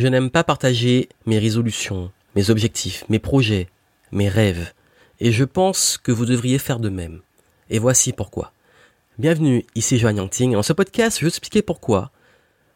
Je n'aime pas partager mes résolutions, mes objectifs, mes projets, mes rêves. Et je pense que vous devriez faire de même. Et voici pourquoi. Bienvenue, ici Joanne Yangting. Dans ce podcast, je vais expliquer pourquoi,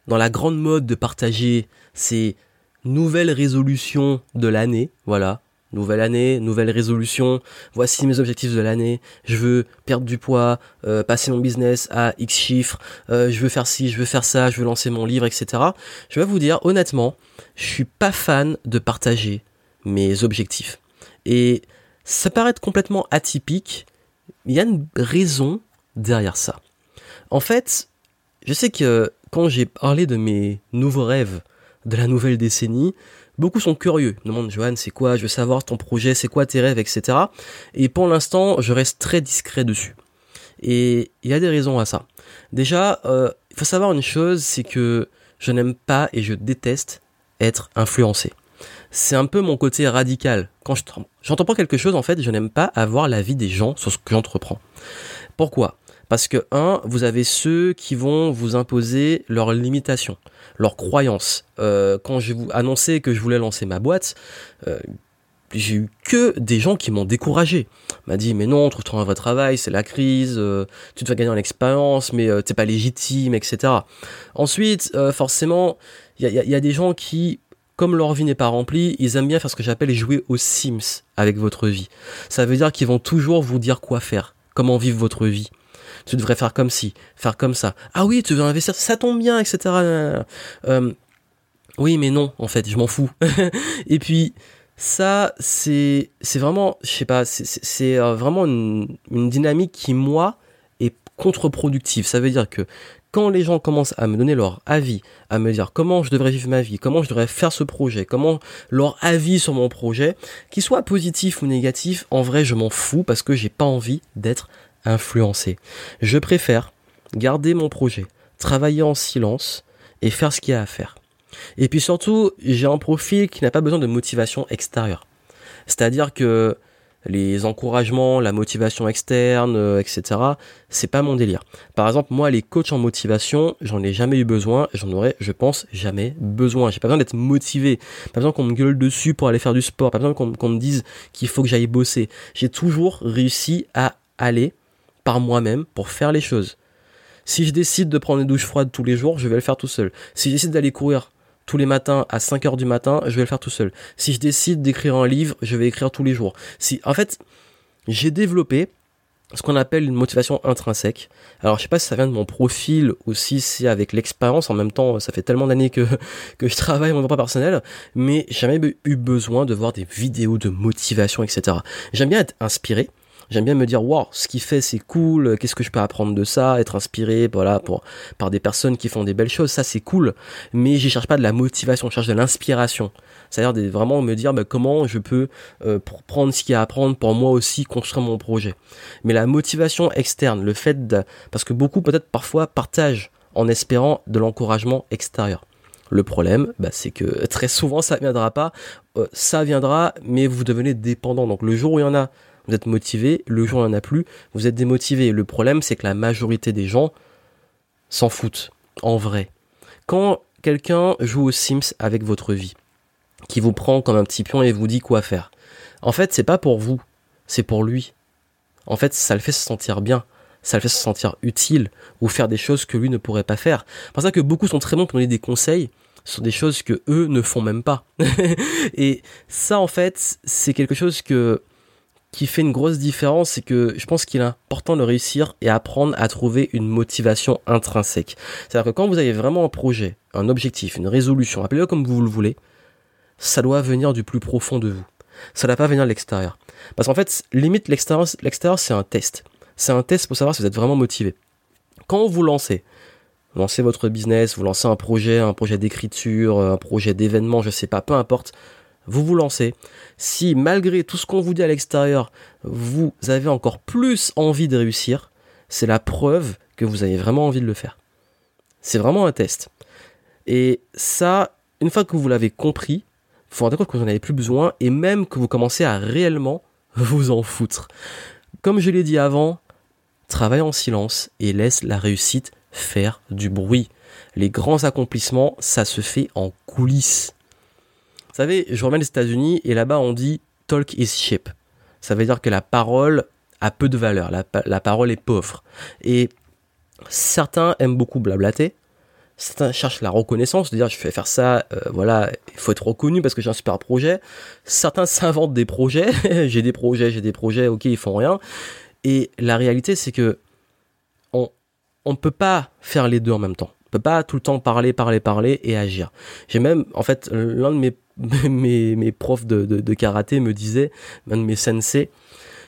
dans la grande mode de partager ces nouvelles résolutions de l'année, voilà, nouvelle année, nouvelle résolution, voici mes objectifs de l'année, je veux perdre du poids, euh, passer mon business à X chiffres, euh, je veux faire ci, je veux faire ça, je veux lancer mon livre, etc. Je vais vous dire honnêtement, je suis pas fan de partager mes objectifs. Et ça paraît être complètement atypique, il y a une raison derrière ça. En fait, je sais que quand j'ai parlé de mes nouveaux rêves de la nouvelle décennie, beaucoup sont curieux. Demandent, Johan, c'est quoi Je veux savoir ton projet, c'est quoi tes rêves, etc. Et pour l'instant, je reste très discret dessus. Et il y a des raisons à ça. Déjà, euh, il faut savoir une chose, c'est que je n'aime pas et je déteste être influencé. C'est un peu mon côté radical. Quand j'entends quelque chose, en fait, je n'aime pas avoir l'avis des gens sur ce que j'entreprends. Pourquoi? Parce que, un, vous avez ceux qui vont vous imposer leurs limitations leurs croyances. Euh, quand je vous annoncé que je voulais lancer ma boîte, euh, j'ai eu que des gens qui m'ont découragé. M'a dit mais non, trouve-toi un vrai travail, c'est la crise, euh, tu te vas gagner en expérience, mais t'es pas légitime, etc. Ensuite, forcément, il y a, y a, des gens qui comme leur vie n'est pas remplie, ils aiment bien faire ce que j'appelle jouer aux Sims avec votre vie. Ça veut dire qu'ils vont toujours vous dire quoi faire, comment vivre votre vie tu devrais faire comme ci, faire comme ça. Ah oui, tu veux investir, ça tombe bien, etc. Euh, oui, mais non, en fait, je m'en fous. et puis, ça, c'est, c'est vraiment, je sais pas, c'est euh, vraiment une, une dynamique qui, moi, est contre-productive. Ça veut dire que quand les gens commencent à me donner leur avis, à me dire comment je devrais vivre ma vie, comment je devrais faire ce projet, comment leur avis sur mon projet, qu'il soit positif ou négatif, en vrai je m'en fous parce que j'ai pas envie d'être influencer. Je préfère garder mon projet, travailler en silence et faire ce qu'il y a à faire. Et puis surtout, j'ai un profil qui n'a pas besoin de motivation extérieure. C'est-à-dire que les encouragements, la motivation externe, euh, etc. C'est pas mon délire. Par exemple, moi, les coachs en motivation, j'en ai jamais eu besoin, j'en aurais, je pense, jamais besoin. J'ai pas besoin d'être motivé, pas besoin qu'on me gueule dessus pour aller faire du sport, pas besoin qu'on me dise qu'il faut que j'aille bosser. J'ai toujours réussi à aller par moi-même pour faire les choses. Si je décide de prendre une douche froide tous les jours, je vais le faire tout seul. Si je décide d'aller courir tous les matins à 5 heures du matin, je vais le faire tout seul. Si je décide d'écrire un livre, je vais écrire tous les jours. Si, en fait, j'ai développé ce qu'on appelle une motivation intrinsèque. Alors je sais pas si ça vient de mon profil ou si c'est avec l'expérience. En même temps, ça fait tellement d'années que que je travaille mon droit personnel, mais j'ai jamais eu besoin de voir des vidéos de motivation, etc. J'aime bien être inspiré. J'aime bien me dire, wow, ce qu'il fait, c'est cool. Qu'est-ce que je peux apprendre de ça Être inspiré, voilà, pour, par des personnes qui font des belles choses, ça c'est cool. Mais je cherche pas de la motivation, je cherche de l'inspiration. C'est-à-dire vraiment me dire bah, comment je peux euh, prendre ce qu'il y a à apprendre pour moi aussi construire mon projet. Mais la motivation externe, le fait de, parce que beaucoup peut-être parfois partagent en espérant de l'encouragement extérieur. Le problème, bah, c'est que très souvent ça viendra pas. Euh, ça viendra, mais vous devenez dépendant. Donc le jour où il y en a vous êtes motivé, le jour il n'y en a plus, vous êtes démotivé. Le problème, c'est que la majorité des gens s'en foutent, en vrai. Quand quelqu'un joue aux Sims avec votre vie, qui vous prend comme un petit pion et vous dit quoi faire, en fait, c'est pas pour vous, c'est pour lui. En fait, ça le fait se sentir bien, ça le fait se sentir utile, ou faire des choses que lui ne pourrait pas faire. C'est pour ça que beaucoup sont très bons pour donner des conseils, sur des choses que eux ne font même pas. et ça, en fait, c'est quelque chose que qui fait une grosse différence, c'est que je pense qu'il est important de réussir et apprendre à trouver une motivation intrinsèque. C'est-à-dire que quand vous avez vraiment un projet, un objectif, une résolution, appelez-le comme vous le voulez, ça doit venir du plus profond de vous. Ça ne doit pas venir de l'extérieur. Parce qu'en fait, limite, l'extérieur, c'est un test. C'est un test pour savoir si vous êtes vraiment motivé. Quand vous lancez, vous lancez votre business, vous lancez un projet, un projet d'écriture, un projet d'événement, je sais pas, peu importe, vous vous lancez, si malgré tout ce qu'on vous dit à l'extérieur, vous avez encore plus envie de réussir, c'est la preuve que vous avez vraiment envie de le faire. C'est vraiment un test. Et ça, une fois que vous l'avez compris, vous vous rendez compte que vous n'en avez plus besoin et même que vous commencez à réellement vous en foutre. Comme je l'ai dit avant, travaille en silence et laisse la réussite faire du bruit. Les grands accomplissements, ça se fait en coulisses. Vous savez, je reviens des États-Unis et là-bas on dit talk is cheap. Ça veut dire que la parole a peu de valeur, la, parole est pauvre. Et certains aiment beaucoup blablater, certains cherchent la reconnaissance, de dire je vais faire ça, euh, voilà, il faut être reconnu parce que j'ai un super projet. Certains s'inventent des projets, j'ai des projets, j'ai des projets, ok, ils font rien. Et la réalité, c'est que on on peut pas faire les deux en même temps. On peut pas tout le temps parler, parler, parler et agir. J'ai même, en fait, l'un de mes mes, profs de, karaté me disait, un de mes sensei,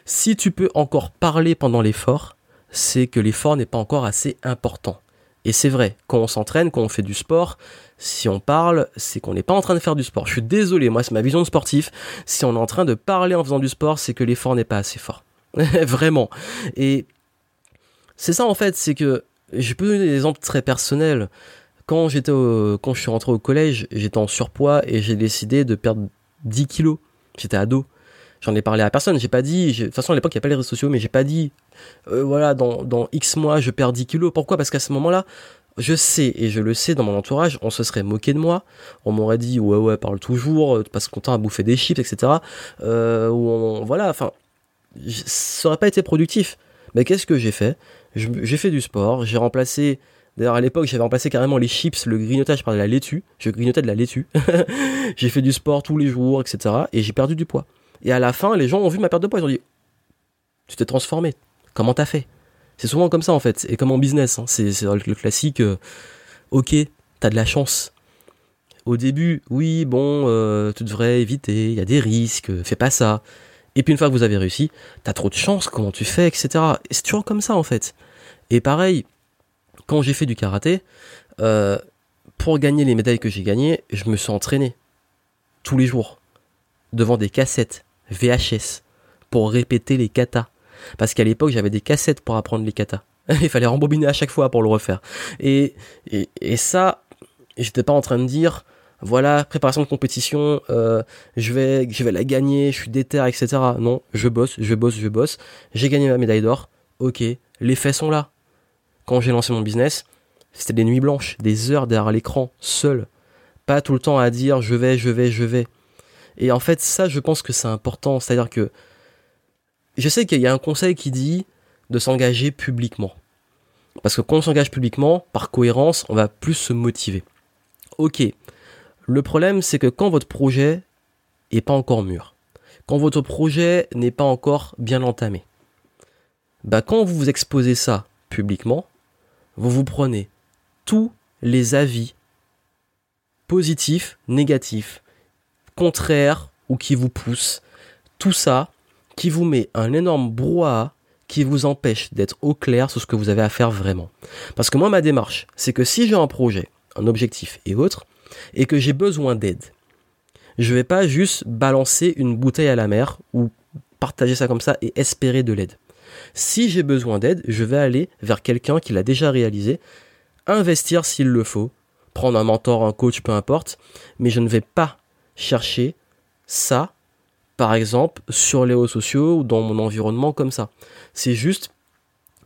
si tu peux encore parler pendant l'effort, c'est que l'effort n'est pas encore assez important. Et c'est vrai, quand on s'entraîne, quand on fait du sport, si on parle, c'est qu'on n'est pas en train de faire du sport. Je suis désolé, moi c'est ma vision de sportif. Si on est en train de parler en faisant du sport, c'est que l'effort n'est pas assez fort. Vraiment. Et c'est ça en fait, c'est que je peux donner des exemples très personnels. Quand j'étais quand je suis rentré au collège, j'étais en surpoids et j'ai décidé de perdre 10 kilos. J'étais ado. J'en ai parlé à personne. J'ai pas dit. De toute façon, à l'époque, il n'y a pas les réseaux sociaux, mais j'ai pas dit. Euh, voilà, dans, dans X mois, je perds 10 kilos. Pourquoi? Parce qu'à ce moment-là, je sais et je le sais dans mon entourage, on se serait moqué de moi. On m'aurait dit ouais ouais, parle toujours, passe ton temps à bouffer des chips, etc. Euh, ou on, voilà, enfin, ça aurait pas été productif. Mais qu'est-ce que j'ai fait? J'ai fait du sport. J'ai remplacé. D'ailleurs, à l'époque, j'avais remplacé carrément les chips, le grignotage par de la laitue. Je grignotais de la laitue. j'ai fait du sport tous les jours, etc. Et j'ai perdu du poids. Et à la fin, les gens ont vu ma perte de poids. Ils ont dit Tu t'es transformé. Comment t'as fait? C'est souvent comme ça en fait. Et comme en business. Hein. C'est le classique euh, Ok, t'as de la chance. Au début, oui, bon, euh, tu devrais éviter, il y a des risques, fais pas ça. Et puis une fois que vous avez réussi, t'as trop de chance, comment tu fais, etc. Et c'est toujours comme ça en fait. Et pareil, quand j'ai fait du karaté, euh, pour gagner les médailles que j'ai gagnées, je me suis entraîné tous les jours devant des cassettes VHS pour répéter les katas. Parce qu'à l'époque, j'avais des cassettes pour apprendre les katas. Il fallait rembobiner à chaque fois pour le refaire. Et, et, et ça, j'étais pas en train de dire, voilà, préparation de compétition, euh, je, vais, je vais la gagner, je suis déter, etc. Non, je bosse, je bosse, je bosse. J'ai gagné ma médaille d'or. Ok, les faits sont là. Quand j'ai lancé mon business, c'était des nuits blanches, des heures derrière l'écran, seul. Pas tout le temps à dire je vais, je vais, je vais. Et en fait, ça, je pense que c'est important. C'est-à-dire que je sais qu'il y a un conseil qui dit de s'engager publiquement. Parce que quand on s'engage publiquement, par cohérence, on va plus se motiver. Ok. Le problème, c'est que quand votre projet est pas encore mûr, quand votre projet n'est pas encore bien entamé, bah quand vous vous exposez ça publiquement, vous vous prenez tous les avis positifs, négatifs, contraire ou qui vous pousse. Tout ça qui vous met un énorme brouhaha qui vous empêche d'être au clair sur ce que vous avez à faire vraiment. Parce que moi, ma démarche, c'est que si j'ai un projet, un objectif et autre, et que j'ai besoin d'aide, je vais pas juste balancer une bouteille à la mer ou partager ça comme ça et espérer de l'aide. Si j'ai besoin d'aide, je vais aller vers quelqu'un qui l'a déjà réalisé, investir s'il le faut, prendre un mentor, un coach, peu importe, mais je ne vais pas chercher ça, par exemple, sur les réseaux sociaux ou dans mon environnement comme ça. C'est juste,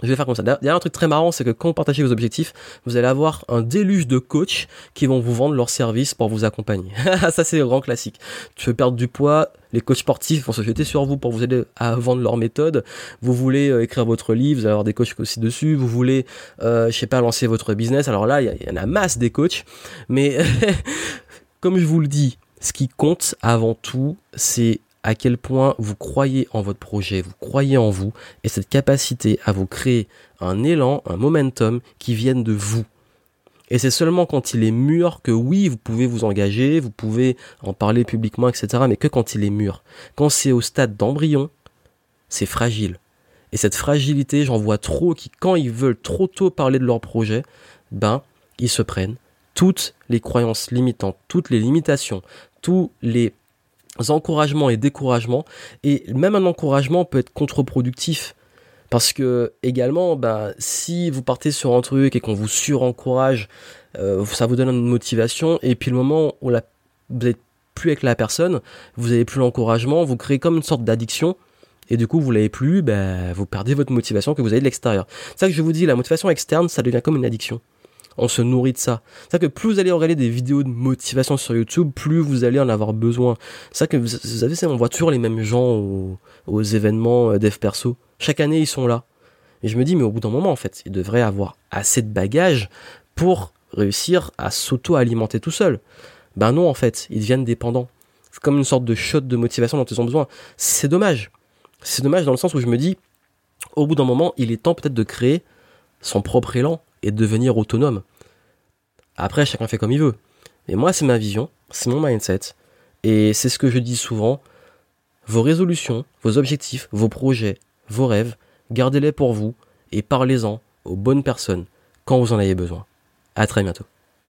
je vais faire comme ça. Il un truc très marrant, c'est que quand vous partagez vos objectifs, vous allez avoir un déluge de coachs qui vont vous vendre leurs services pour vous accompagner. ça, c'est le grand classique. Tu veux perdre du poids, les coachs sportifs vont se jeter sur vous pour vous aider à vendre leurs méthodes. Vous voulez euh, écrire votre livre, vous allez avoir des coachs aussi dessus. Vous voulez, euh, je sais pas, lancer votre business. Alors là, il y, y en a masse des coachs. Mais comme je vous le dis, ce qui compte avant tout, c'est à quel point vous croyez en votre projet, vous croyez en vous, et cette capacité à vous créer un élan, un momentum qui vienne de vous. Et c'est seulement quand il est mûr que oui, vous pouvez vous engager, vous pouvez en parler publiquement, etc. Mais que quand il est mûr. Quand c'est au stade d'embryon, c'est fragile. Et cette fragilité, j'en vois trop qui, quand ils veulent trop tôt parler de leur projet, ben, ils se prennent toutes les croyances limitantes, toutes les limitations, tous les encouragements et découragements. Et même un encouragement peut être contre-productif. Parce que également, bah, si vous partez sur un truc et qu'on vous surencourage, euh, ça vous donne une motivation. Et puis le moment où la, vous n'êtes plus avec la personne, vous n'avez plus l'encouragement, vous créez comme une sorte d'addiction. Et du coup, vous l'avez plus, bah, vous perdez votre motivation que vous avez de l'extérieur. C'est ça que je vous dis, la motivation externe, ça devient comme une addiction. On se nourrit de ça. C'est-à-dire que plus vous allez regarder des vidéos de motivation sur YouTube, plus vous allez en avoir besoin. C'est que vous, savez, on voit toujours les mêmes gens aux, événements euh, dev perso. Chaque année, ils sont là. Et je me dis, mais au bout d'un moment, en fait, ils devraient avoir assez de bagages pour réussir à s'auto-alimenter tout seul. Ben non, en fait, ils deviennent dépendants. C'est comme une sorte de shot de motivation dont ils ont besoin. C'est dommage. C'est dommage dans le sens où je me dis, au bout d'un moment, il est temps peut-être de créer son propre élan et de devenir autonome. Après, chacun fait comme il veut. Mais moi, c'est ma vision, c'est mon mindset. Et c'est ce que je dis souvent. Vos résolutions, vos objectifs, vos projets, vos rêves, gardez-les pour vous et parlez-en aux bonnes personnes quand vous en avez besoin. À très bientôt.